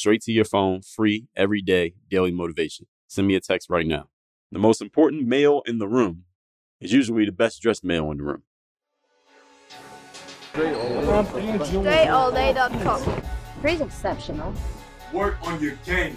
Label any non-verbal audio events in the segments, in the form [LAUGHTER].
Straight to your phone, free every day, daily motivation. Send me a text right now. The most important male in the room is usually the best dressed male in the room. DreAllDay.com. Pretty exceptional. Work on your game.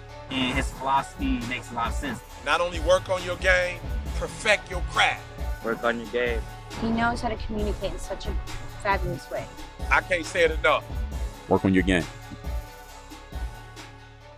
And his philosophy makes a lot of sense. Not only work on your game, perfect your craft. Work on your game. He knows how to communicate in such a fabulous way. I can't say it enough. Work on your game.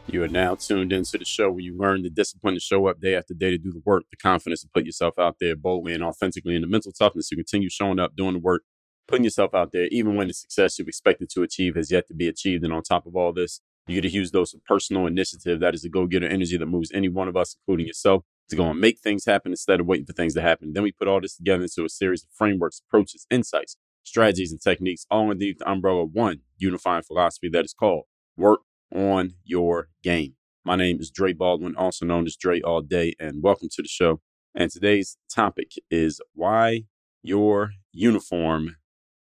You are now tuned into the show where you learn the discipline to show up day after day to do the work, the confidence to put yourself out there boldly and authentically, and the mental toughness to continue showing up, doing the work, putting yourself out there, even when the success you've expected to achieve has yet to be achieved. And on top of all this, you get a huge dose of personal initiative. That is the go getter energy that moves any one of us, including yourself, to go and make things happen instead of waiting for things to happen. Then we put all this together into a series of frameworks, approaches, insights, strategies, and techniques, all underneath the umbrella of one unifying philosophy that is called work on your game. My name is Dre Baldwin, also known as Dre All Day, and welcome to the show. And today's topic is why your uniform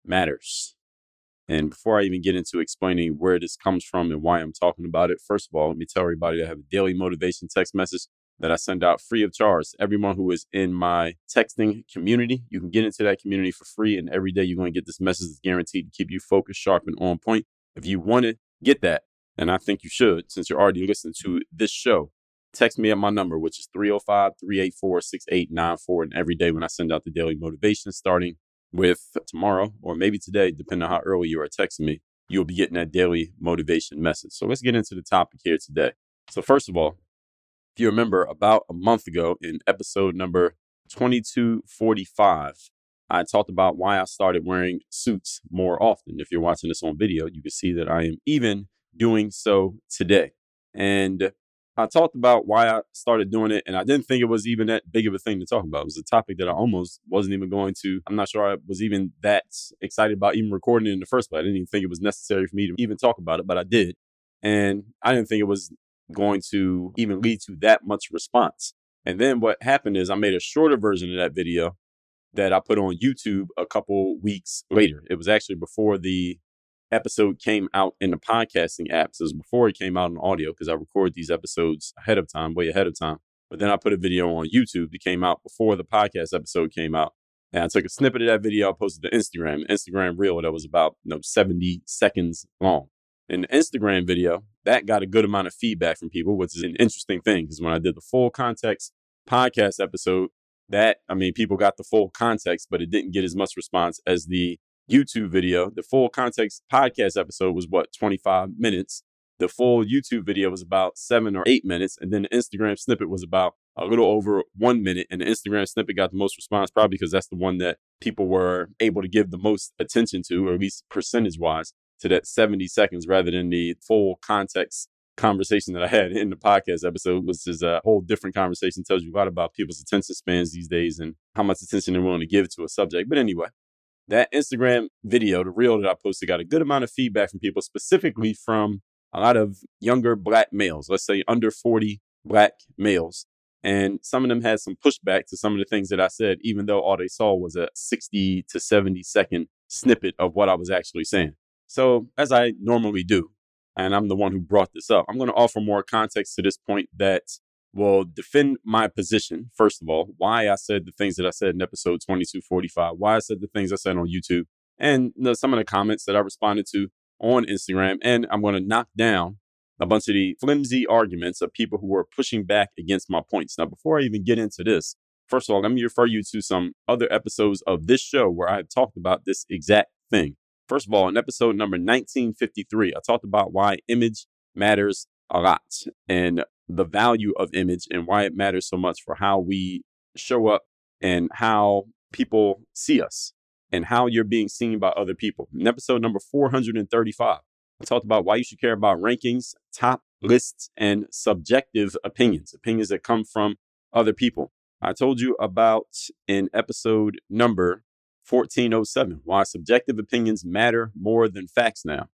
matters. And before I even get into explaining where this comes from and why I'm talking about it, first of all, let me tell everybody I have a daily motivation text message that I send out free of charge. Everyone who is in my texting community, you can get into that community for free. And every day you're going to get this message that's guaranteed to keep you focused, sharp, and on point. If you want to get that, and I think you should, since you're already listening to this show, text me at my number, which is 305 384 6894. And every day when I send out the daily motivation, starting with tomorrow or maybe today, depending on how early you are texting me, you'll be getting that daily motivation message. So let's get into the topic here today. So, first of all, if you remember, about a month ago in episode number 2245, I talked about why I started wearing suits more often. If you're watching this on video, you can see that I am even doing so today. And I talked about why I started doing it, and I didn't think it was even that big of a thing to talk about. It was a topic that I almost wasn't even going to. I'm not sure I was even that excited about even recording it in the first place. I didn't even think it was necessary for me to even talk about it, but I did. And I didn't think it was going to even lead to that much response. And then what happened is I made a shorter version of that video that I put on YouTube a couple weeks later. It was actually before the episode came out in the podcasting apps. It before it came out in audio because I record these episodes ahead of time, way ahead of time. But then I put a video on YouTube that came out before the podcast episode came out. And I took a snippet of that video, I posted to Instagram, Instagram reel that was about you know 70 seconds long. In the Instagram video, that got a good amount of feedback from people, which is an interesting thing because when I did the full context podcast episode, that I mean, people got the full context, but it didn't get as much response as the YouTube video. The full context podcast episode was what, 25 minutes. The full YouTube video was about seven or eight minutes. And then the Instagram snippet was about a little over one minute. And the Instagram snippet got the most response, probably because that's the one that people were able to give the most attention to, or at least percentage wise, to that 70 seconds rather than the full context conversation that I had in the podcast episode, which is a whole different conversation, tells you a lot about people's attention spans these days and how much attention they're willing to give to a subject. But anyway, that Instagram video, the reel that I posted, got a good amount of feedback from people, specifically from a lot of younger black males, let's say under 40 black males. And some of them had some pushback to some of the things that I said, even though all they saw was a 60 to 70 second snippet of what I was actually saying. So, as I normally do, and I'm the one who brought this up, I'm going to offer more context to this point that will defend my position, first of all, why I said the things that I said in episode 2245, why I said the things I said on YouTube, and some of the comments that I responded to on Instagram. And I'm going to knock down a bunch of the flimsy arguments of people who were pushing back against my points. Now, before I even get into this, first of all, let me refer you to some other episodes of this show where I have talked about this exact thing. First of all, in episode number 1953, I talked about why image matters a lot and the value of image and why it matters so much for how we show up and how people see us and how you're being seen by other people. In episode number 435, I talked about why you should care about rankings, top lists, and subjective opinions, opinions that come from other people. I told you about in episode number 1407 why subjective opinions matter more than facts now.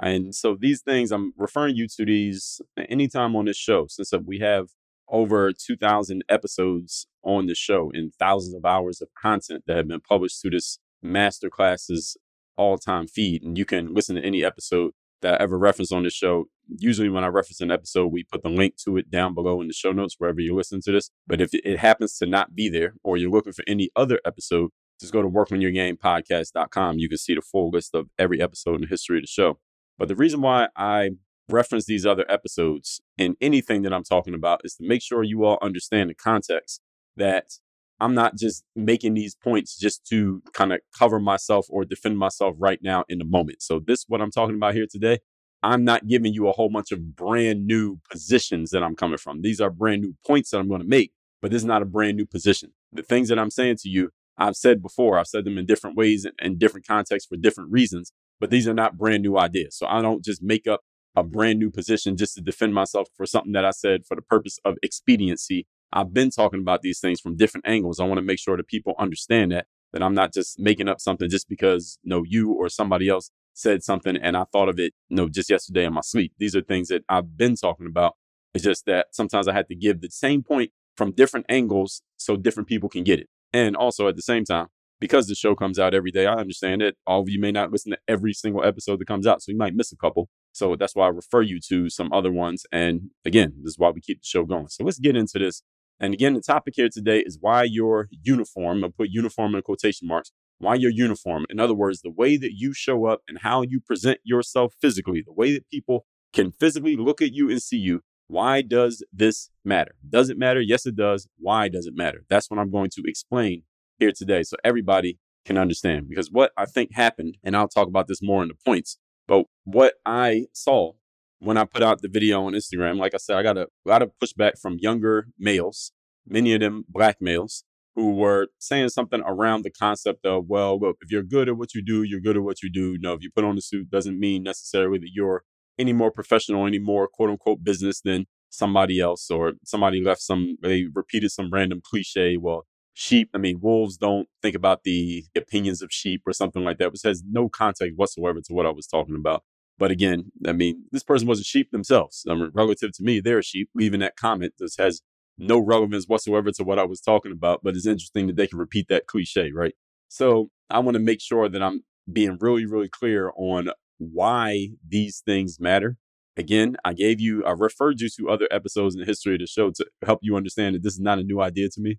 And so these things, I'm referring you to these anytime on this show, since uh, we have over 2,000 episodes on the show and thousands of hours of content that have been published through this masterclasses all time feed. And you can listen to any episode that I ever reference on the show. Usually, when I reference an episode, we put the link to it down below in the show notes wherever you listen to this. But if it happens to not be there or you're looking for any other episode, just go to workonyourgamepodcast.com. You can see the full list of every episode in the history of the show. But the reason why I reference these other episodes in anything that I'm talking about is to make sure you all understand the context that I'm not just making these points just to kind of cover myself or defend myself right now in the moment. So, this, what I'm talking about here today, I'm not giving you a whole bunch of brand new positions that I'm coming from. These are brand new points that I'm going to make, but this is not a brand new position. The things that I'm saying to you, I've said before, I've said them in different ways and different contexts for different reasons, but these are not brand new ideas. So, I don't just make up a brand new position just to defend myself for something that I said for the purpose of expediency I've been talking about these things from different angles. I want to make sure that people understand that that I'm not just making up something just because you know you or somebody else said something and I thought of it you know just yesterday in my sleep. These are things that I've been talking about. It's just that sometimes I had to give the same point from different angles so different people can get it. And also at the same time, because the show comes out every day, I understand it. all of you may not listen to every single episode that comes out, so you might miss a couple. So that's why I refer you to some other ones. And again, this is why we keep the show going. So let's get into this and again, the topic here today is why your uniform, I'll put uniform in quotation marks, why your uniform. In other words, the way that you show up and how you present yourself physically, the way that people can physically look at you and see you. Why does this matter? Does it matter? Yes, it does. Why does it matter? That's what I'm going to explain here today so everybody can understand. Because what I think happened, and I'll talk about this more in the points, but what I saw when I put out the video on Instagram, like I said, I got a lot of pushback from younger males, many of them black males, who were saying something around the concept of, well, look, if you're good at what you do, you're good at what you do. No, if you put on a suit, doesn't mean necessarily that you're any more professional, any more quote unquote business than somebody else, or somebody left some, they repeated some random cliche. Well, sheep, I mean, wolves don't think about the opinions of sheep or something like that, which has no context whatsoever to what I was talking about. But again, I mean, this person was a sheep themselves. I mean, relative to me, they're a sheep. Leaving that comment this has no relevance whatsoever to what I was talking about, but it's interesting that they can repeat that cliche, right? So I want to make sure that I'm being really, really clear on why these things matter. Again, I gave you, I referred you to other episodes in the history of the show to help you understand that this is not a new idea to me.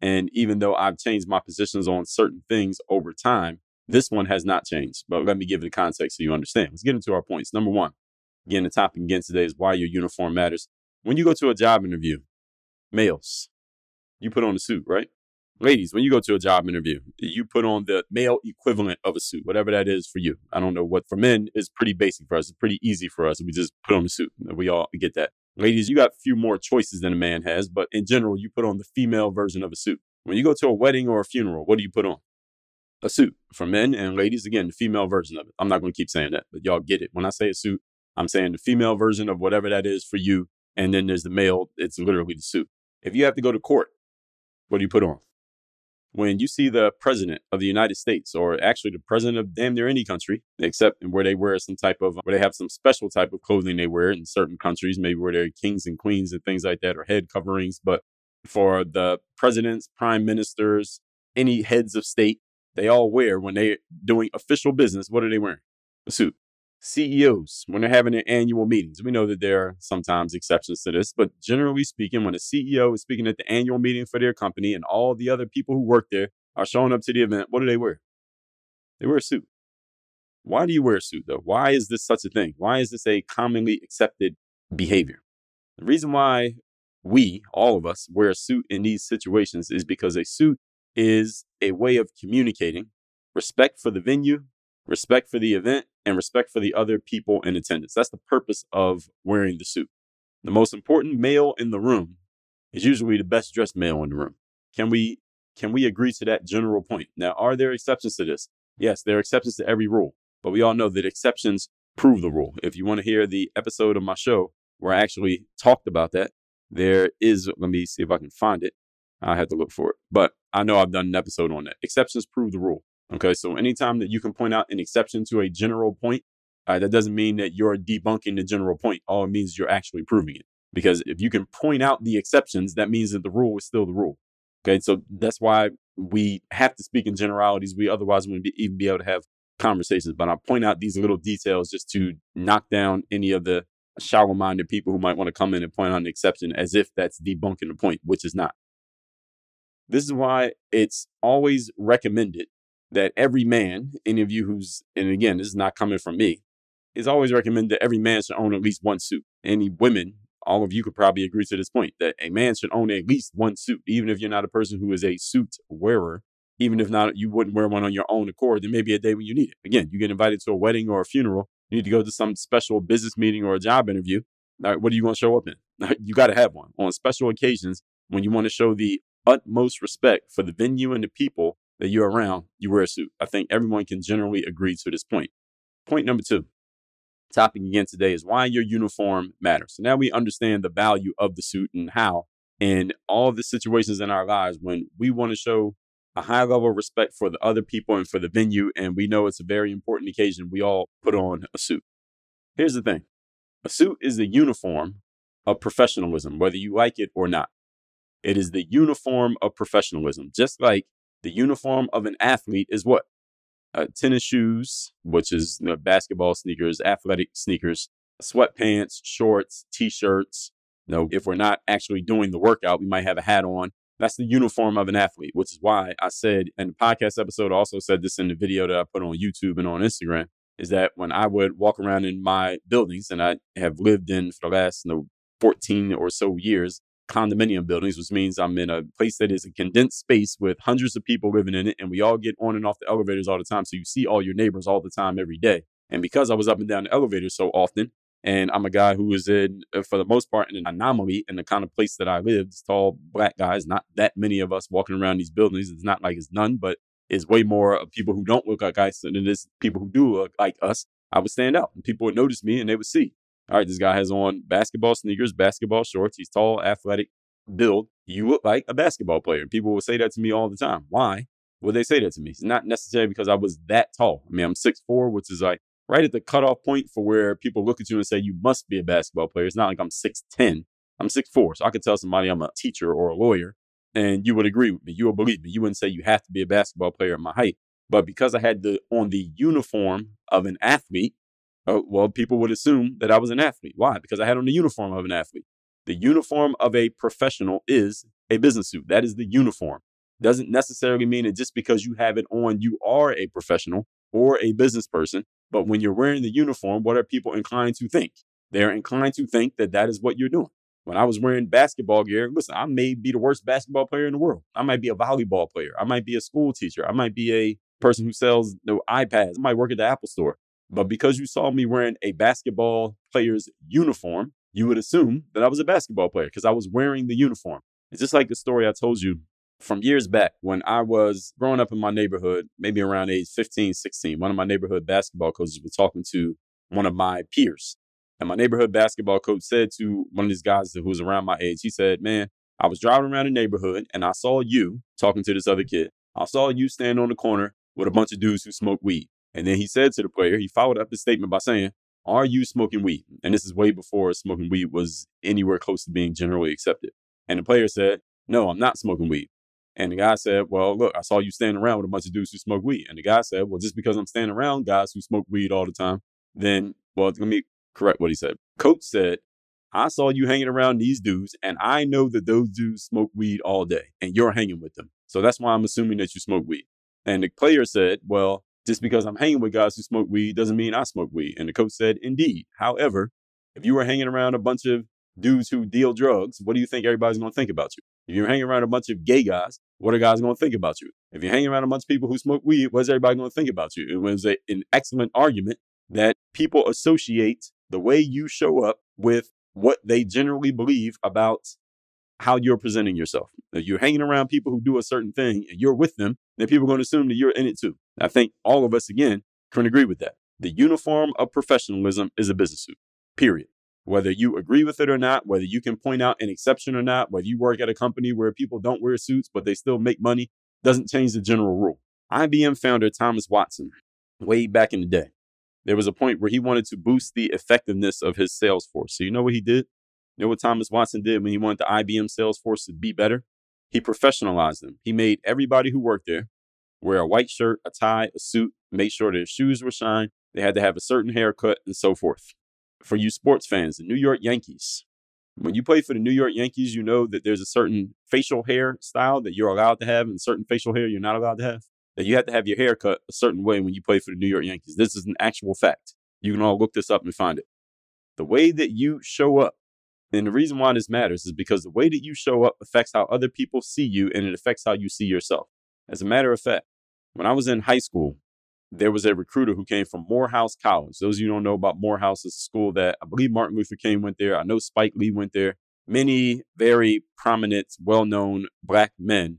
And even though I've changed my positions on certain things over time, this one has not changed, but let me give it context so you understand. Let's get into our points. Number one, again, the topic again today is why your uniform matters. When you go to a job interview, males, you put on a suit, right? Ladies, when you go to a job interview, you put on the male equivalent of a suit, whatever that is for you. I don't know what for men is pretty basic for us. It's pretty easy for us. We just put on a suit. We all get that. Ladies, you got few more choices than a man has, but in general, you put on the female version of a suit. When you go to a wedding or a funeral, what do you put on? a suit for men and ladies. Again, the female version of it. I'm not going to keep saying that, but y'all get it. When I say a suit, I'm saying the female version of whatever that is for you. And then there's the male, it's literally the suit. If you have to go to court, what do you put on? When you see the president of the United States, or actually the president of damn near any country, except where they wear some type of, where they have some special type of clothing they wear in certain countries, maybe where they're kings and queens and things like that, or head coverings. But for the presidents, prime ministers, any heads of state, they all wear when they're doing official business. What are they wearing? A suit. CEOs, when they're having their annual meetings, we know that there are sometimes exceptions to this, but generally speaking, when a CEO is speaking at the annual meeting for their company and all the other people who work there are showing up to the event, what do they wear? They wear a suit. Why do you wear a suit though? Why is this such a thing? Why is this a commonly accepted behavior. The reason why we, all of us, wear a suit in these situations is because a suit is a way of communicating respect for the venue, respect for the event, and respect for the other people in attendance. That's the purpose of wearing the suit. The most important male in the room is usually the best dressed male in the room. Can we can we agree to that general point? Now, are there exceptions to this? Yes, there are exceptions to every rule, but we all know that exceptions prove the rule. If you want to hear the episode of my show where I actually talked about that, there is, let me see if I can find it. I had to look for it, but I know I've done an episode on that. Exceptions prove the rule. Okay. So anytime that you can point out an exception to a general point, uh, that doesn't mean that you're debunking the general point. All it means you're actually proving it. Because if you can point out the exceptions, that means that the rule is still the rule. Okay. So that's why we have to speak in generalities. We otherwise wouldn't be, even be able to have conversations. But I point out these little details just to knock down any of the shallow minded people who might want to come in and point out an exception as if that's debunking the point, which is not. This is why it's always recommended that every man, any of you who's, and again, this is not coming from me, is always recommended that every man should own at least one suit. Any women, all of you could probably agree to this point that a man should own at least one suit, even if you're not a person who is a suit wearer. Even if not, you wouldn't wear one on your own accord. There may be a day when you need it. Again, you get invited to a wedding or a funeral, you need to go to some special business meeting or a job interview. What are you going to show up in? [LAUGHS] You got to have one on special occasions when you want to show the utmost respect for the venue and the people that you're around, you wear a suit. I think everyone can generally agree to this point. Point number two, topic again today is why your uniform matters. So now we understand the value of the suit and how in all the situations in our lives when we want to show a high level of respect for the other people and for the venue, and we know it's a very important occasion, we all put on a suit. Here's the thing a suit is the uniform of professionalism, whether you like it or not. It is the uniform of professionalism, just like the uniform of an athlete is what? Uh, tennis shoes, which is you know, basketball sneakers, athletic sneakers, sweatpants, shorts, t-shirts. You know, if we're not actually doing the workout, we might have a hat on. That's the uniform of an athlete, which is why I said in the podcast episode, I also said this in the video that I put on YouTube and on Instagram, is that when I would walk around in my buildings, and I have lived in for the last you know, 14 or so years, condominium buildings, which means I'm in a place that is a condensed space with hundreds of people living in it, and we all get on and off the elevators all the time. So you see all your neighbors all the time every day. And because I was up and down the elevator so often, and I'm a guy who is in, uh, for the most part, an anomaly in the kind of place that I live. It's tall black guys, not that many of us walking around these buildings. It's not like it's none, but it's way more of people who don't look like us than it is people who do look like us. I would stand out and people would notice me and they would see, all right, this guy has on basketball sneakers, basketball shorts. He's tall, athletic, build. You look like a basketball player. People will say that to me all the time. Why would they say that to me? It's not necessarily because I was that tall. I mean, I'm 6'4, which is like right at the cutoff point for where people look at you and say, you must be a basketball player. It's not like I'm 6'10. I'm 6'4. So I could tell somebody I'm a teacher or a lawyer and you would agree with me. You would believe me. You wouldn't say you have to be a basketball player at my height. But because I had the on the uniform of an athlete, uh, well, people would assume that I was an athlete. Why? Because I had on the uniform of an athlete. The uniform of a professional is a business suit. That is the uniform. Doesn't necessarily mean that just because you have it on, you are a professional or a business person. But when you're wearing the uniform, what are people inclined to think? They're inclined to think that that is what you're doing. When I was wearing basketball gear, listen, I may be the worst basketball player in the world. I might be a volleyball player. I might be a school teacher. I might be a person who sells you know, iPads. I might work at the Apple store. But because you saw me wearing a basketball player's uniform, you would assume that I was a basketball player because I was wearing the uniform. It's just like the story I told you from years back when I was growing up in my neighborhood, maybe around age 15, 16. One of my neighborhood basketball coaches was talking to one of my peers. And my neighborhood basketball coach said to one of these guys who was around my age, he said, Man, I was driving around the neighborhood and I saw you talking to this other kid. I saw you stand on the corner with a bunch of dudes who smoke weed. And then he said to the player, he followed up his statement by saying, Are you smoking weed? And this is way before smoking weed was anywhere close to being generally accepted. And the player said, No, I'm not smoking weed. And the guy said, Well, look, I saw you standing around with a bunch of dudes who smoke weed. And the guy said, Well, just because I'm standing around guys who smoke weed all the time, then, well, let me correct what he said. Coach said, I saw you hanging around these dudes, and I know that those dudes smoke weed all day, and you're hanging with them. So that's why I'm assuming that you smoke weed. And the player said, Well, just because I'm hanging with guys who smoke weed doesn't mean I smoke weed. And the coach said, Indeed. However, If you were hanging around a bunch of dudes who deal drugs, what do you think everybody's going to think about you? If you're hanging around a bunch of gay guys, what are guys going to think about you? If you're hanging around a bunch of people who smoke weed, what's everybody going to think about you? It was a, an excellent argument that people associate the way you show up with what they generally believe about how you're presenting yourself. If you're hanging around people who do a certain thing and you're with them, then people are going to assume that you're in it too. I think all of us, again, can agree with that. The uniform of professionalism is a business suit, period. Whether you agree with it or not, whether you can point out an exception or not, whether you work at a company where people don't wear suits but they still make money, doesn't change the general rule. IBM founder Thomas Watson, way back in the day, there was a point where he wanted to boost the effectiveness of his sales force. So you know what he did? You know what Thomas Watson did when he wanted the IBM sales force to be better? He professionalized them. He made everybody who worked there wear a white shirt, a tie, a suit, make sure their shoes were shined. They had to have a certain haircut and so forth. For you sports fans, the New York Yankees, when you play for the New York Yankees, you know that there's a certain facial hair style that you're allowed to have and certain facial hair you're not allowed to have that you have to have your hair cut a certain way when you play for the New York Yankees. This is an actual fact. You can all look this up and find it. The way that you show up, and the reason why this matters is because the way that you show up affects how other people see you and it affects how you see yourself. As a matter of fact, when I was in high school, there was a recruiter who came from Morehouse College. Those of you don't know about Morehouse, is a school that I believe Martin Luther King went there. I know Spike Lee went there. Many very prominent, well known black men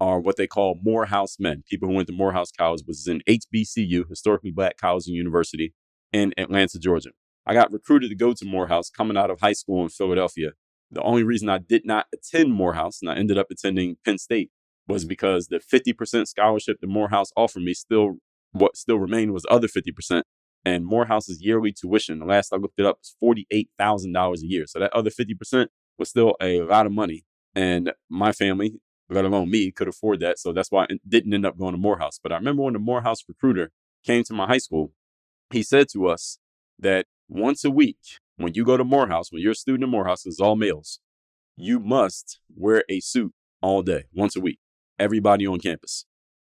are what they call Morehouse men, people who went to Morehouse College, which is an HBCU, historically black college and university in Atlanta, Georgia. I got recruited to go to Morehouse coming out of high school in Philadelphia. The only reason I did not attend Morehouse and I ended up attending Penn State was because the 50% scholarship that Morehouse offered me still what still remained was other 50%. And Morehouse's yearly tuition, the last I looked it up, was $48,000 a year. So that other 50% was still a lot of money. And my family, let alone me, could afford that. So that's why I didn't end up going to Morehouse. But I remember when the Morehouse recruiter came to my high school, he said to us that once a week, when you go to Morehouse, when you're a student in Morehouse, it's all males, you must wear a suit all day, once a week, everybody on campus.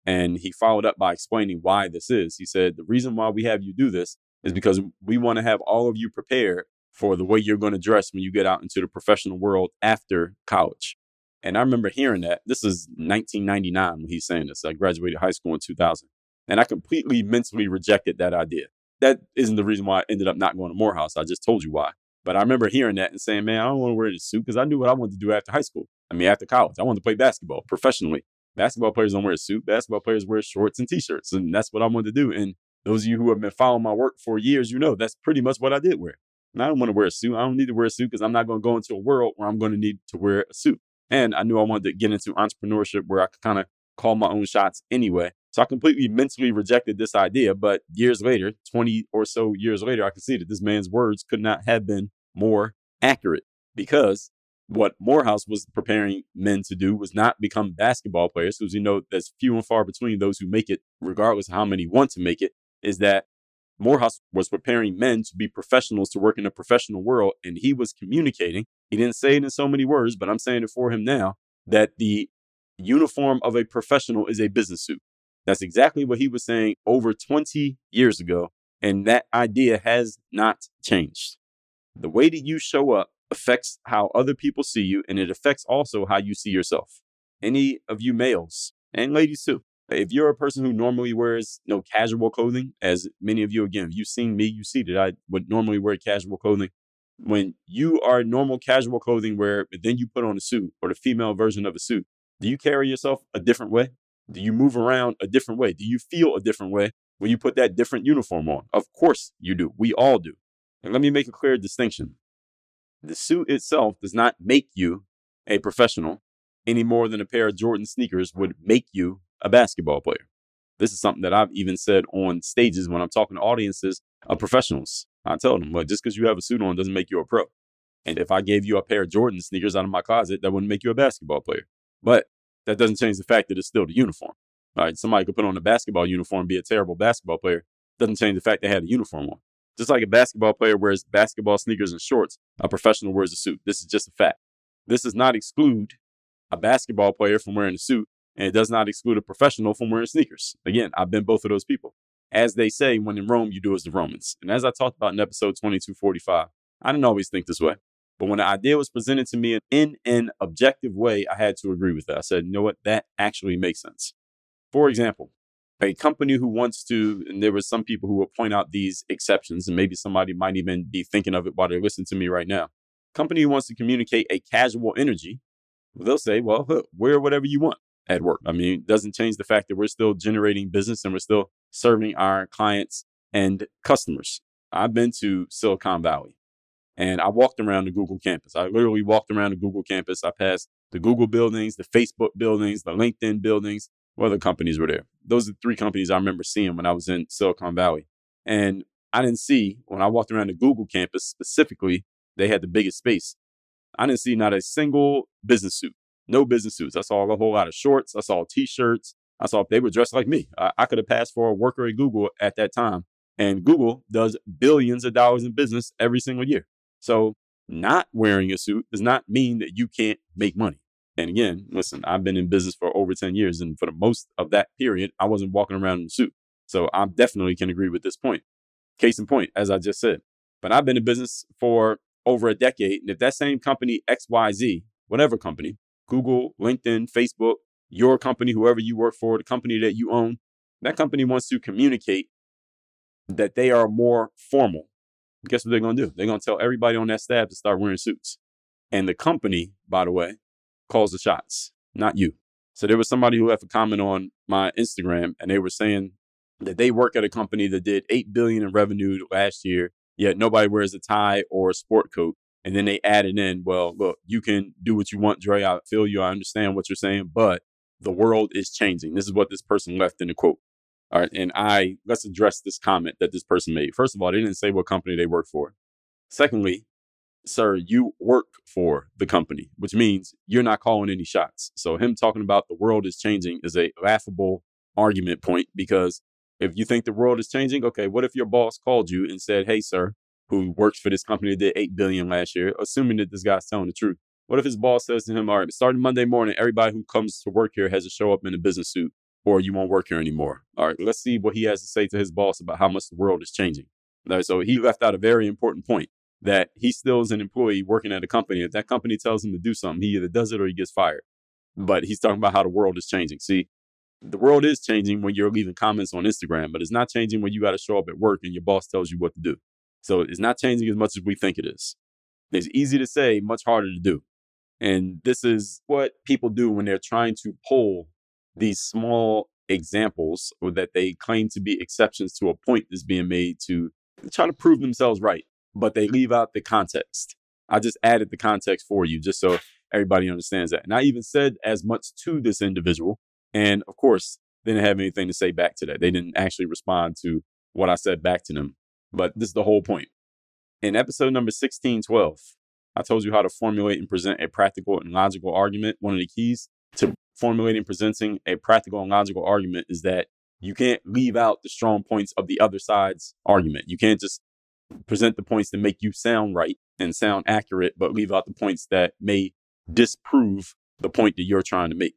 And he followed up by explaining why this is. He said, The reason why we have you do this is because we want to have all of you prepared for the way you're going to dress when you get out into the professional world after college. And I remember hearing that. This is 1999 when he's saying this. I graduated high school in 2000. And I completely mentally rejected that idea. That isn't the reason why I ended up not going to Morehouse. I just told you why. But I remember hearing that and saying, man, I don't want to wear this suit because I knew what I wanted to do after high school. I mean, after college, I wanted to play basketball professionally. Basketball players don't wear a suit. Basketball players wear shorts and t-shirts. And that's what I wanted to do. And those of you who have been following my work for years, you know that's pretty much what I did wear. And I don't want to wear a suit. I don't need to wear a suit because I'm not going to go into a world where I'm going to need to wear a suit. And I knew I wanted to get into entrepreneurship where I could kind of call my own shots anyway. So I completely mentally rejected this idea. But years later, 20 or so years later, I can see that this man's words could not have been more accurate because what Morehouse was preparing men to do was not become basketball players, because you know there's few and far between those who make it, regardless of how many want to make it, is that Morehouse was preparing men to be professionals to work in a professional world. And he was communicating, he didn't say it in so many words, but I'm saying it for him now, that the uniform of a professional is a business suit. That's exactly what he was saying over 20 years ago. And that idea has not changed. The way that you show up affects how other people see you, and it affects also how you see yourself. Any of you males and ladies too, if you're a person who normally wears you no know, casual clothing, as many of you again, you've seen me, you see that I would normally wear casual clothing. When you are normal casual clothing wear, but then you put on a suit or the female version of a suit, do you carry yourself a different way? Do you move around a different way? Do you feel a different way when you put that different uniform on? Of course you do. We all do. And let me make a clear distinction. The suit itself does not make you a professional any more than a pair of Jordan sneakers would make you a basketball player. This is something that I've even said on stages when I'm talking to audiences of professionals. I tell them, well, just because you have a suit on doesn't make you a pro. And if I gave you a pair of Jordan sneakers out of my closet, that wouldn't make you a basketball player. But that doesn't change the fact that it's still the uniform. All right, somebody could put on a basketball uniform be a terrible basketball player. Doesn't change the fact they had a uniform on. Just like a basketball player wears basketball sneakers and shorts, a professional wears a suit. This is just a fact. This does not exclude a basketball player from wearing a suit and it does not exclude a professional from wearing sneakers. Again, I've been both of those people. As they say, when in Rome, you do as the Romans. And as I talked about in episode 2245, I didn't always think this way. But when the idea was presented to me in an objective way, I had to agree with it. I said, you know what? That actually makes sense. For example, a company who wants to, and there were some people who will point out these exceptions, and maybe somebody might even be thinking of it while they're listening to me right now. Company who wants to communicate a casual energy, they'll say, well, look, wear whatever you want at work. I mean, it doesn't change the fact that we're still generating business and we're still serving our clients and customers. I've been to Silicon Valley. And I walked around the Google campus. I literally walked around the Google campus. I passed the Google buildings, the Facebook buildings, the LinkedIn buildings. What other companies were there? Those are the three companies I remember seeing when I was in Silicon Valley. And I didn't see, when I walked around the Google campus specifically, they had the biggest space. I didn't see not a single business suit, no business suits. I saw a whole lot of shorts. I saw t shirts. I saw they were dressed like me. I, I could have passed for a worker at Google at that time. And Google does billions of dollars in business every single year. So not wearing a suit does not mean that you can't make money. And again, listen, I've been in business for over 10 years. And for the most of that period, I wasn't walking around in a suit. So I definitely can agree with this point. Case in point, as I just said. But I've been in business for over a decade. And if that same company, XYZ, whatever company, Google, LinkedIn, Facebook, your company, whoever you work for, the company that you own, that company wants to communicate that they are more formal guess what they're going to do? They're going to tell everybody on that staff to start wearing suits. And the company, by the way, calls the shots, not you. So there was somebody who left a comment on my Instagram and they were saying that they work at a company that did 8 billion in revenue last year, yet nobody wears a tie or a sport coat. And then they added in, well, look, you can do what you want, Dre. I feel you. I understand what you're saying, but the world is changing. This is what this person left in the quote. All right. And I, let's address this comment that this person made. First of all, they didn't say what company they work for. Secondly, sir, you work for the company, which means you're not calling any shots. So him talking about the world is changing is a laughable argument point because if you think the world is changing, okay, what if your boss called you and said, hey, sir, who works for this company that did 8 billion last year, assuming that this guy's telling the truth. What if his boss says to him, all right, starting Monday morning, everybody who comes to work here has to show up in a business suit or you won't work here anymore. All right, let's see what he has to say to his boss about how much the world is changing. Right, so he left out a very important point that he still is an employee working at a company. If that company tells him to do something, he either does it or he gets fired. But he's talking about how the world is changing. See, the world is changing when you're leaving comments on Instagram, but it's not changing when you got to show up at work and your boss tells you what to do. So it's not changing as much as we think it is. It's easy to say, much harder to do. And this is what people do when they're trying to pull these small examples or that they claim to be exceptions to a point that's being made to try to prove themselves right, but they leave out the context. I just added the context for you just so everybody understands that. And I even said as much to this individual. And of course, they didn't have anything to say back to that. They didn't actually respond to what I said back to them. But this is the whole point. In episode number 1612, I told you how to formulate and present a practical and logical argument. One of the keys to formulating presenting a practical and logical argument is that you can't leave out the strong points of the other side's argument. You can't just present the points that make you sound right and sound accurate, but leave out the points that may disprove the point that you're trying to make.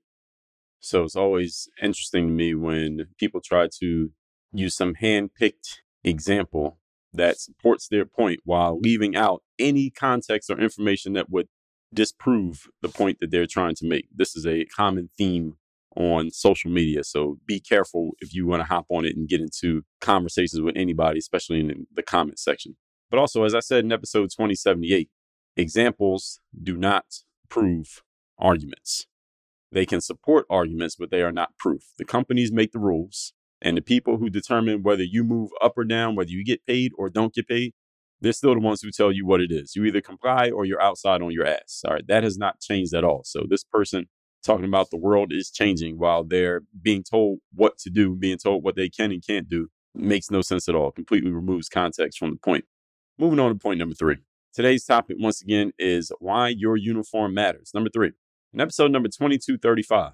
So it's always interesting to me when people try to use some hand picked example that supports their point while leaving out any context or information that would disprove the point that they're trying to make. This is a common theme on social media. So be careful if you want to hop on it and get into conversations with anybody, especially in the comment section. But also, as I said in episode 2078, examples do not prove arguments. They can support arguments, but they are not proof. The companies make the rules, and the people who determine whether you move up or down, whether you get paid or don't get paid, they're still the ones who tell you what it is. You either comply or you're outside on your ass. All right. That has not changed at all. So this person talking about the world is changing while they're being told what to do, being told what they can and can't do makes no sense at all. Completely removes context from the point. Moving on to point number three. Today's topic, once again, is why your uniform matters. Number three, in episode number 2235,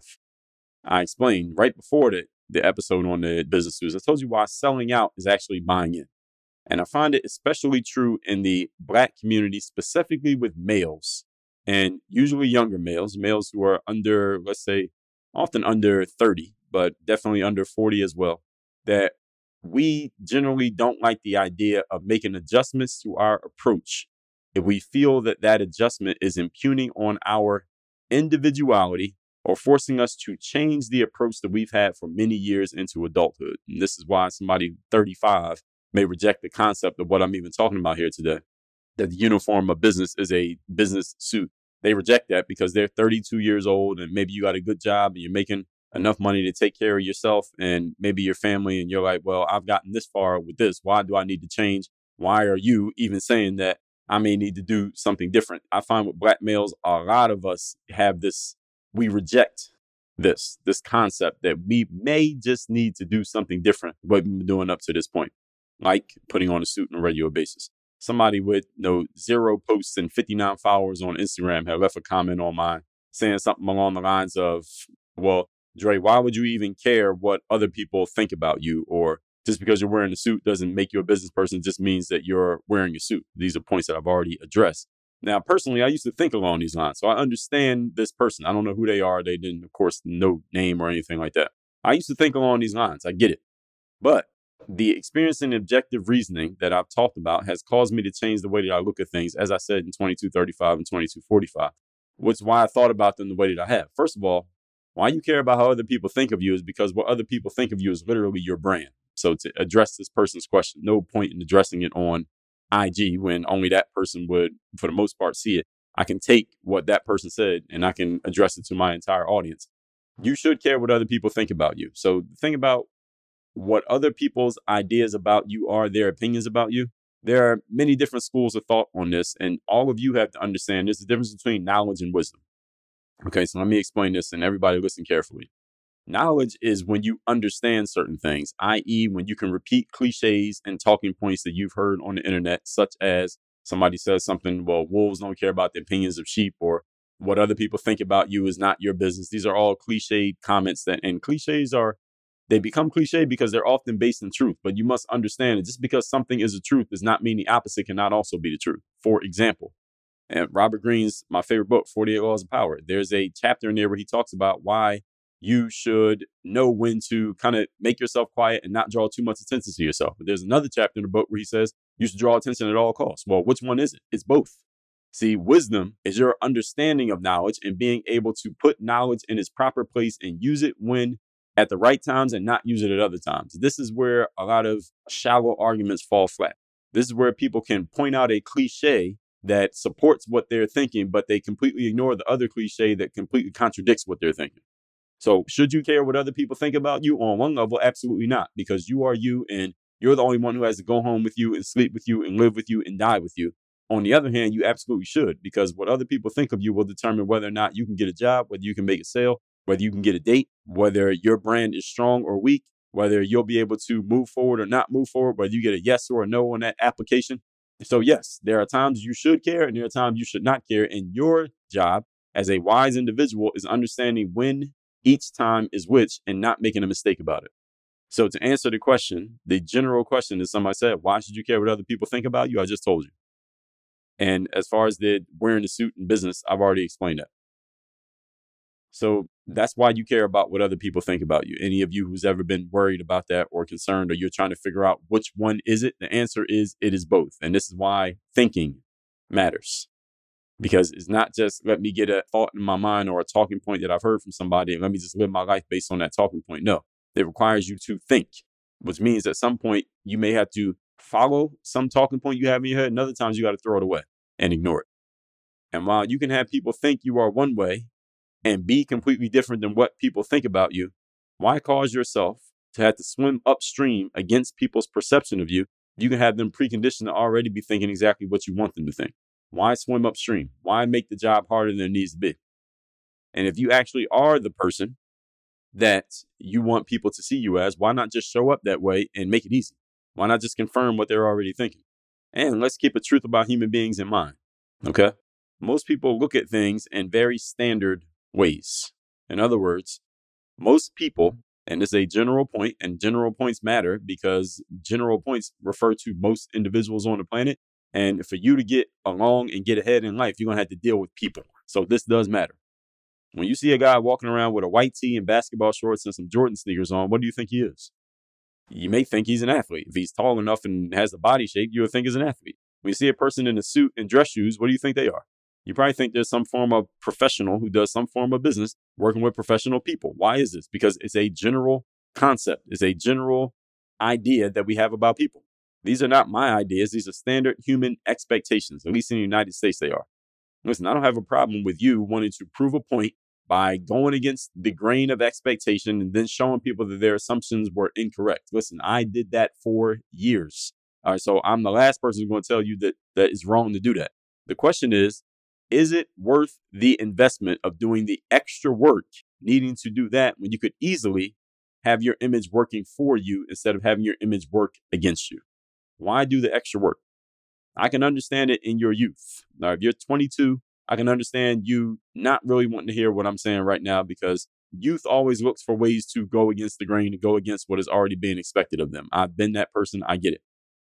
I explained right before the, the episode on the business news, I told you why selling out is actually buying in. And I find it especially true in the black community, specifically with males and usually younger males, males who are under, let's say, often under 30, but definitely under 40 as well, that we generally don't like the idea of making adjustments to our approach if we feel that that adjustment is impugning on our individuality or forcing us to change the approach that we've had for many years into adulthood. And this is why somebody 35 may reject the concept of what I'm even talking about here today that the uniform of business is a business suit. They reject that because they're 32 years old and maybe you got a good job and you're making enough money to take care of yourself and maybe your family. And you're like, well, I've gotten this far with this. Why do I need to change? Why are you even saying that I may need to do something different? I find with black males, a lot of us have this, we reject this, this concept that we may just need to do something different what we've been doing up to this point, like putting on a suit on a regular basis somebody with know, zero posts and 59 followers on Instagram had left a comment on mine saying something along the lines of, well, Dre, why would you even care what other people think about you? Or just because you're wearing a suit doesn't make you a business person, just means that you're wearing a suit. These are points that I've already addressed. Now, personally, I used to think along these lines. So I understand this person. I don't know who they are. They didn't, of course, no name or anything like that. I used to think along these lines. I get it. But the experience and objective reasoning that I've talked about has caused me to change the way that I look at things, as I said in 2235 and 2245, which is why I thought about them the way that I have. First of all, why you care about how other people think of you is because what other people think of you is literally your brand. So to address this person's question, no point in addressing it on IG when only that person would, for the most part, see it. I can take what that person said and I can address it to my entire audience. You should care what other people think about you. So think about what other people's ideas about you are, their opinions about you. There are many different schools of thought on this, and all of you have to understand there's a difference between knowledge and wisdom. Okay, so let me explain this, and everybody listen carefully. Knowledge is when you understand certain things, i.e., when you can repeat cliches and talking points that you've heard on the internet, such as somebody says something, well, wolves don't care about the opinions of sheep, or what other people think about you is not your business. These are all cliched comments that, and cliches are they become cliche because they're often based in truth, but you must understand that just because something is a truth does not mean the opposite cannot also be the truth. For example, and Robert Greene's my favorite book, 48 Laws of Power. There's a chapter in there where he talks about why you should know when to kind of make yourself quiet and not draw too much attention to yourself. But there's another chapter in the book where he says you should draw attention at all costs. Well, which one is it? It's both. See, wisdom is your understanding of knowledge and being able to put knowledge in its proper place and use it when at the right times and not use it at other times. This is where a lot of shallow arguments fall flat. This is where people can point out a cliche that supports what they're thinking, but they completely ignore the other cliche that completely contradicts what they're thinking. So, should you care what other people think about you? On one level, absolutely not, because you are you and you're the only one who has to go home with you and sleep with you and live with you and die with you. On the other hand, you absolutely should, because what other people think of you will determine whether or not you can get a job, whether you can make a sale, whether you can get a date, whether your brand is strong or weak, whether you'll be able to move forward or not move forward, whether you get a yes or a no on that application. So, yes, there are times you should care and there are times you should not care. And your job as a wise individual is understanding when each time is which and not making a mistake about it. So, to answer the question, the general question is somebody said, Why should you care what other people think about you? I just told you. And as far as the wearing the suit in business, I've already explained that. So that's why you care about what other people think about you. Any of you who's ever been worried about that or concerned, or you're trying to figure out which one is it, the answer is it is both. And this is why thinking matters. Because it's not just let me get a thought in my mind or a talking point that I've heard from somebody and let me just live my life based on that talking point. No, it requires you to think, which means at some point you may have to follow some talking point you have in your head, and other times you got to throw it away and ignore it. And while you can have people think you are one way and be completely different than what people think about you, why cause yourself to have to swim upstream against people's perception of you? You can have them preconditioned to already be thinking exactly what you want them to think. Why swim upstream? Why make the job harder than it needs to be? And if you actually are the person that you want people to see you as, why not just show up that way and make it easy? Why not just confirm what they're already thinking? And let's keep a truth about human beings in mind. Okay? Most people look at things in very standard ways. In other words, most people, and is a general point, and general points matter because general points refer to most individuals on the planet. And for you to get along and get ahead in life, you're going to have to deal with people. So this does matter. When you see a guy walking around with a white tee and basketball shorts and some Jordan sneakers on, what do you think he is? You may think he's an athlete. If he's tall enough and has the body shape, you would think he's an athlete. When you see a person in a suit and dress shoes, what do you think they are? You probably think there's some form of professional who does some form of business working with professional people. Why is this? Because it's a general concept, it's a general idea that we have about people. These are not my ideas. These are standard human expectations. At least in the United States, they are. Listen, I don't have a problem with you wanting to prove a point by going against the grain of expectation and then showing people that their assumptions were incorrect. Listen, I did that for years. All right, so I'm the last person who's going to tell you that that is wrong to do that. The question is, is it worth the investment of doing the extra work needing to do that when you could easily have your image working for you instead of having your image work against you? Why do the extra work? I can understand it in your youth. Now, if you're 22, I can understand you not really wanting to hear what I'm saying right now because youth always looks for ways to go against the grain and go against what is already being expected of them. I've been that person. I get it.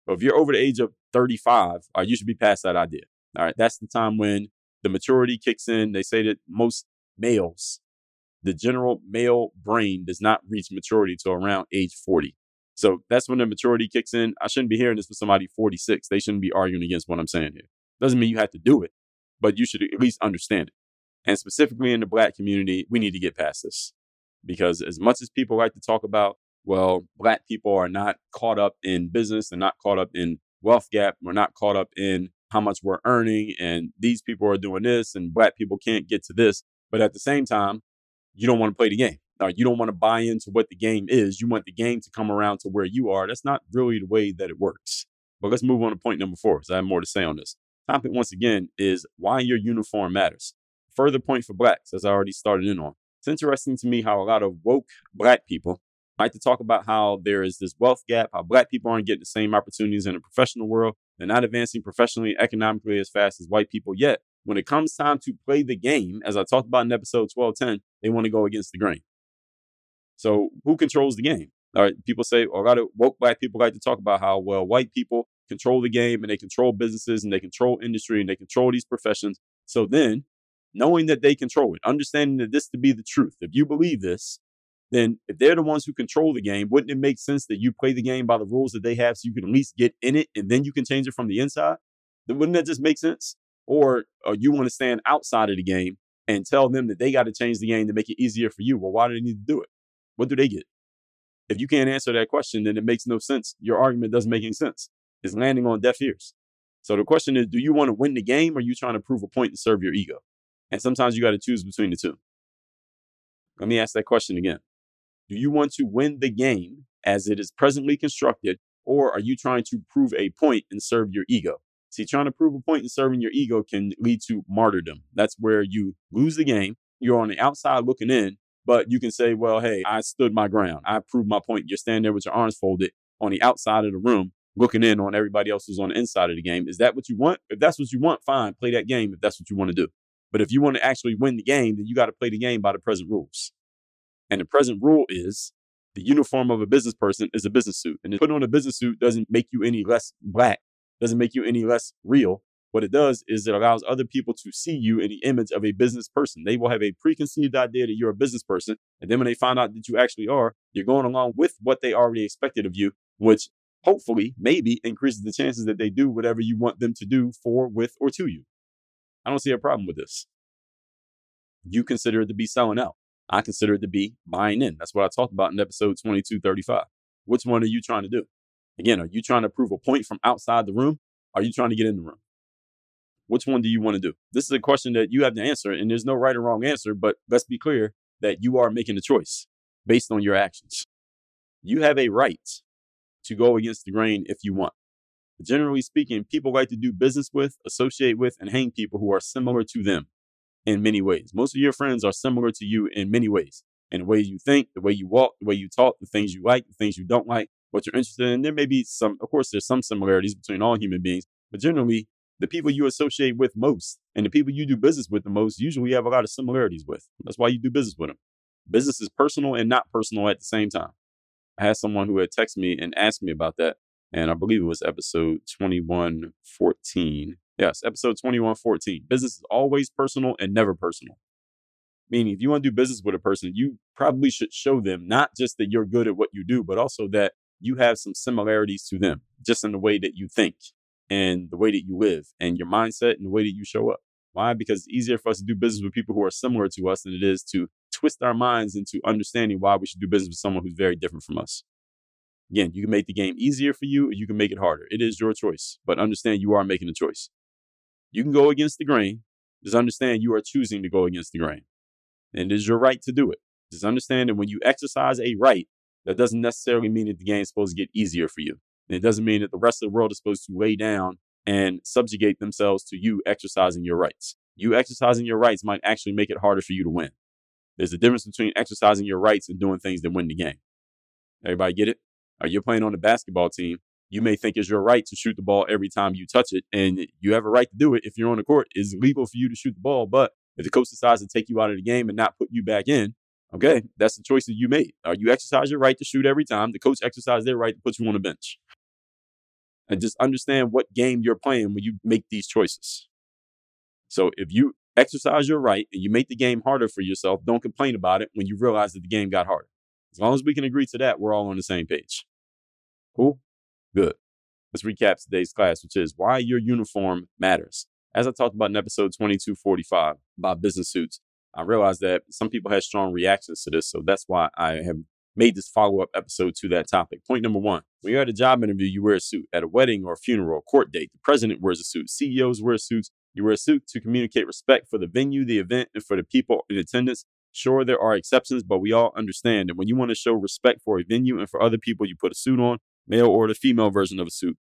But if you're over the age of 35, uh, you should be past that idea. All right. That's the time when the maturity kicks in. They say that most males, the general male brain does not reach maturity till around age 40. So that's when the maturity kicks in. I shouldn't be hearing this from somebody 46. They shouldn't be arguing against what I'm saying here. Doesn't mean you have to do it, but you should at least understand it. And specifically in the black community, we need to get past this because as much as people like to talk about, well, black people are not caught up in business, they're not caught up in wealth gap, we're not caught up in how much we're earning, and these people are doing this, and black people can't get to this. But at the same time, you don't want to play the game or you don't want to buy into what the game is. You want the game to come around to where you are. That's not really the way that it works. But let's move on to point number four, because I have more to say on this. Topic once again is why your uniform matters. Further point for blacks, as I already started in on. It's interesting to me how a lot of woke black people like to talk about how there is this wealth gap, how black people aren't getting the same opportunities in the professional world. They're not advancing professionally, economically as fast as white people yet. When it comes time to play the game, as I talked about in episode 1210, they want to go against the grain. So who controls the game? All right, people say a lot of woke black people like to talk about how well white people control the game and they control businesses and they control industry and they control these professions. So then, knowing that they control it, understanding that this to be the truth, if you believe this, then if they're the ones who control the game, wouldn't it make sense that you play the game by the rules that they have so you can at least get in it and then you can change it from the inside? Wouldn't that just make sense? Or, or you want to stand outside of the game and tell them that they got to change the game to make it easier for you? Well, why do they need to do it? What do they get? If you can't answer that question, then it makes no sense. Your argument doesn't make any sense. It's landing on deaf ears. So the question is, do you want to win the game or are you trying to prove a point to serve your ego? And sometimes you got to choose between the two. Let me ask that question again. Do you want to win the game as it is presently constructed, or are you trying to prove a point and serve your ego? See, trying to prove a point and serving your ego can lead to martyrdom. That's where you lose the game. You're on the outside looking in, but you can say, well, hey, I stood my ground. I proved my point. You're standing there with your arms folded on the outside of the room, looking in on everybody else who's on the inside of the game. Is that what you want? If that's what you want, fine, play that game if that's what you want to do. But if you want to actually win the game, then you got to play the game by the present rules. And the present rule is the uniform of a business person is a business suit. And putting on a business suit doesn't make you any less black, doesn't make you any less real. What it does is it allows other people to see you in the image of a business person. They will have a preconceived idea that you're a business person. And then when they find out that you actually are, you're going along with what they already expected of you, which hopefully, maybe increases the chances that they do whatever you want them to do for, with, or to you. I don't see a problem with this. You consider it to be selling out. I consider it to be buying in. That's what I talked about in episode 2235. Which one are you trying to do? Again, are you trying to prove a point from outside the room? Are you trying to get in the room? Which one do you want to do? This is a question that you have to answer, and there's no right or wrong answer, but let's be clear that you are making a choice based on your actions. You have a right to go against the grain if you want. Generally speaking, people like to do business with, associate with, and hang people who are similar to them in many ways. Most of your friends are similar to you in many ways. In the way you think, the way you walk, the way you talk, the things you like, the things you don't like, what you're interested in. There may be some, of course, there's some similarities between all human beings, but generally, the people you associate with most and the people you do business with the most usually have a lot of similarities with. That's why you do business with them. Business is personal and not personal at the same time. I had someone who had texted me and asked me about that. And I believe it was episode 2114. Yes, episode 2114. Business is always personal and never personal. Meaning, if you want to do business with a person, you probably should show them not just that you're good at what you do, but also that you have some similarities to them, just in the way that you think and the way that you live and your mindset and the way that you show up. Why? Because it's easier for us to do business with people who are similar to us than it is to twist our minds into understanding why we should do business with someone who's very different from us. Again, you can make the game easier for you or you can make it harder. It is your choice, but understand you are making a choice. You can go against the grain. Just understand you are choosing to go against the grain. And it is your right to do it. Just understand that when you exercise a right, that doesn't necessarily mean that the game is supposed to get easier for you. And it doesn't mean that the rest of the world is supposed to lay down and subjugate themselves to you exercising your rights. You exercising your rights might actually make it harder for you to win. There's a difference between exercising your rights and doing things that win the game. Everybody get it? Or you're playing on a basketball team. You may think it's your right to shoot the ball every time you touch it, and you have a right to do it if you're on the court. It's legal for you to shoot the ball, but if the coach decides to take you out of the game and not put you back in, okay, that's the choice that you made. Are you exercise your right to shoot every time. The coach exercises their right to put you on the bench. And just understand what game you're playing when you make these choices. So if you exercise your right and you make the game harder for yourself, don't complain about it when you realize that the game got harder. As long as we can agree to that, we're all on the same page. Cool? Good. Let's recap today's class, which is why your uniform matters. As I talked about in episode 2245 about business suits, I realized that some people had strong reactions to this. So that's why I have made this follow up episode to that topic. Point number one when you're at a job interview, you wear a suit. At a wedding or a funeral, or court date, the president wears a suit. CEOs wear suits. You wear a suit to communicate respect for the venue, the event, and for the people in attendance. Sure, there are exceptions, but we all understand that when you want to show respect for a venue and for other people, you put a suit on, male or the female version of a suit.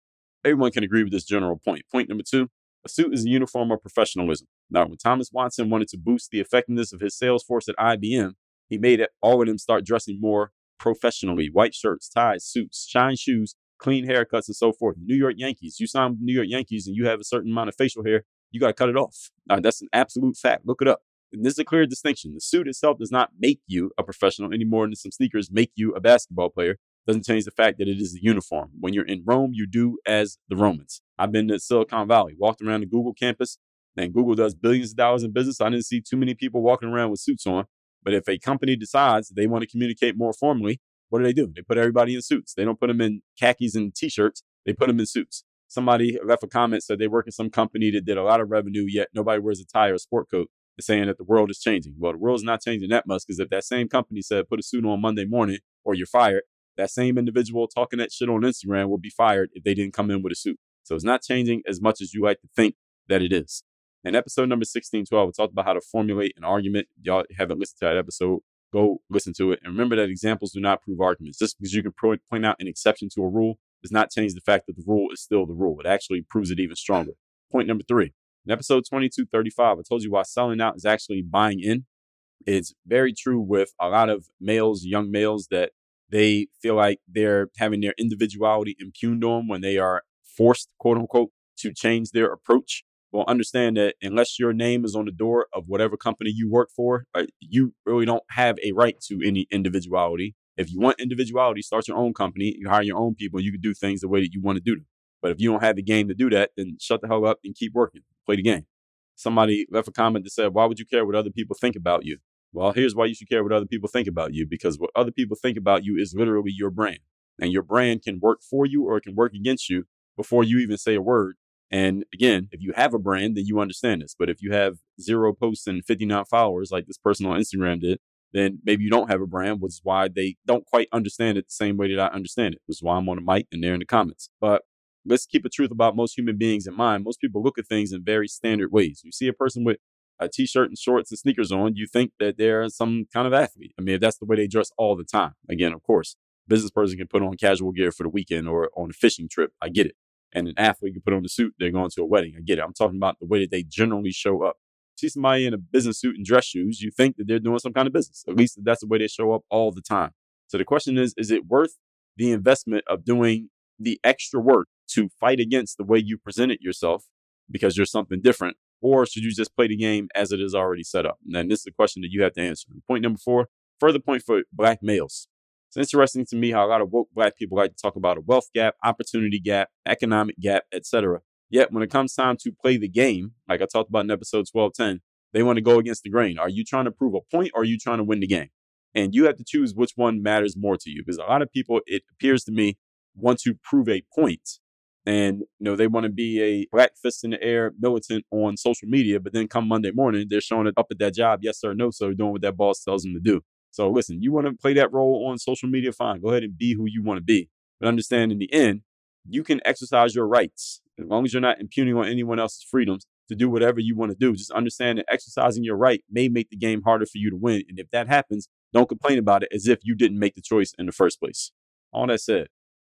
Everyone can agree with this general point. Point number two a suit is a uniform of professionalism. Now, when Thomas Watson wanted to boost the effectiveness of his sales force at IBM, he made it, all of them start dressing more professionally white shirts, ties, suits, shine shoes, clean haircuts, and so forth. New York Yankees, you sign New York Yankees and you have a certain amount of facial hair, you got to cut it off. Uh, that's an absolute fact. Look it up. And this is a clear distinction. The suit itself does not make you a professional any more than some sneakers make you a basketball player. Doesn't change the fact that it is a uniform. When you're in Rome, you do as the Romans. I've been to Silicon Valley, walked around the Google campus, and Google does billions of dollars in business. I didn't see too many people walking around with suits on. But if a company decides they want to communicate more formally, what do they do? They put everybody in suits. They don't put them in khakis and t-shirts. They put them in suits. Somebody left a comment said they work in some company that did a lot of revenue, yet nobody wears a tie or a sport coat, saying that the world is changing. Well, the world's not changing that much because if that same company said put a suit on Monday morning or you're fired, that same individual talking that shit on Instagram will be fired if they didn't come in with a suit. So it's not changing as much as you like to think that it is. In episode number 1612, we talked about how to formulate an argument. Y'all haven't listened to that episode, go listen to it. And remember that examples do not prove arguments. Just because you can point out an exception to a rule does not change the fact that the rule is still the rule. It actually proves it even stronger. Point number three. In episode 2235, I told you why selling out is actually buying in. It's very true with a lot of males, young males, that they feel like they're having their individuality impugned on when they are forced, quote unquote, to change their approach. Well, understand that unless your name is on the door of whatever company you work for, uh, you really don't have a right to any individuality. If you want individuality, start your own company, you hire your own people, you can do things the way that you want to do them. But if you don't have the game to do that, then shut the hell up and keep working. Play the game. Somebody left a comment that said, Why would you care what other people think about you? Well, here's why you should care what other people think about you because what other people think about you is literally your brand. And your brand can work for you or it can work against you before you even say a word. And again, if you have a brand, then you understand this. But if you have zero posts and 59 followers, like this person on Instagram did, then maybe you don't have a brand, which is why they don't quite understand it the same way that I understand it, which is why I'm on the mic and they're in the comments. But let's keep the truth about most human beings in mind. Most people look at things in very standard ways. You see a person with a t-shirt and shorts and sneakers on, you think that they're some kind of athlete. I mean, if that's the way they dress all the time. Again, of course, business person can put on casual gear for the weekend or on a fishing trip. I get it. And an athlete can put on a suit, they're going to a wedding. I get it. I'm talking about the way that they generally show up. See somebody in a business suit and dress shoes, you think that they're doing some kind of business. At least that's the way they show up all the time. So the question is, is it worth the investment of doing the extra work to fight against the way you presented yourself because you're something different? Or should you just play the game as it is already set up? And this is the question that you have to answer. Point number four, further point for black males. It's interesting to me how a lot of woke black people like to talk about a wealth gap, opportunity gap, economic gap, etc. Yet when it comes time to play the game, like I talked about in episode 1210, they want to go against the grain. Are you trying to prove a point or are you trying to win the game? And you have to choose which one matters more to you because a lot of people, it appears to me, want to prove a point and you know they want to be a black fist in the air militant on social media, but then come Monday morning they're showing it up at that job, yes sir, no sir, doing what that boss tells them to do. So listen, you want to play that role on social media, fine, go ahead and be who you want to be, but understand in the end you can exercise your rights as long as you're not impugning on anyone else's freedoms to do whatever you want to do. Just understand that exercising your right may make the game harder for you to win, and if that happens, don't complain about it as if you didn't make the choice in the first place. All that said,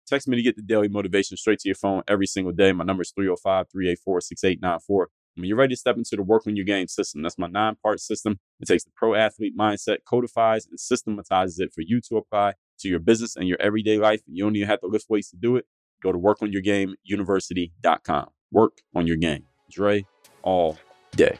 text me to get the daily motivation straight to your phone every single day. My number is 305 384 6894. When you're ready to step into the work on your game system, that's my nine part system. It takes the pro athlete mindset, codifies, and systematizes it for you to apply to your business and your everyday life. You don't even have to lift weights to do it. Go to workonyourgameuniversity.com. Work on your game. Dre, all day.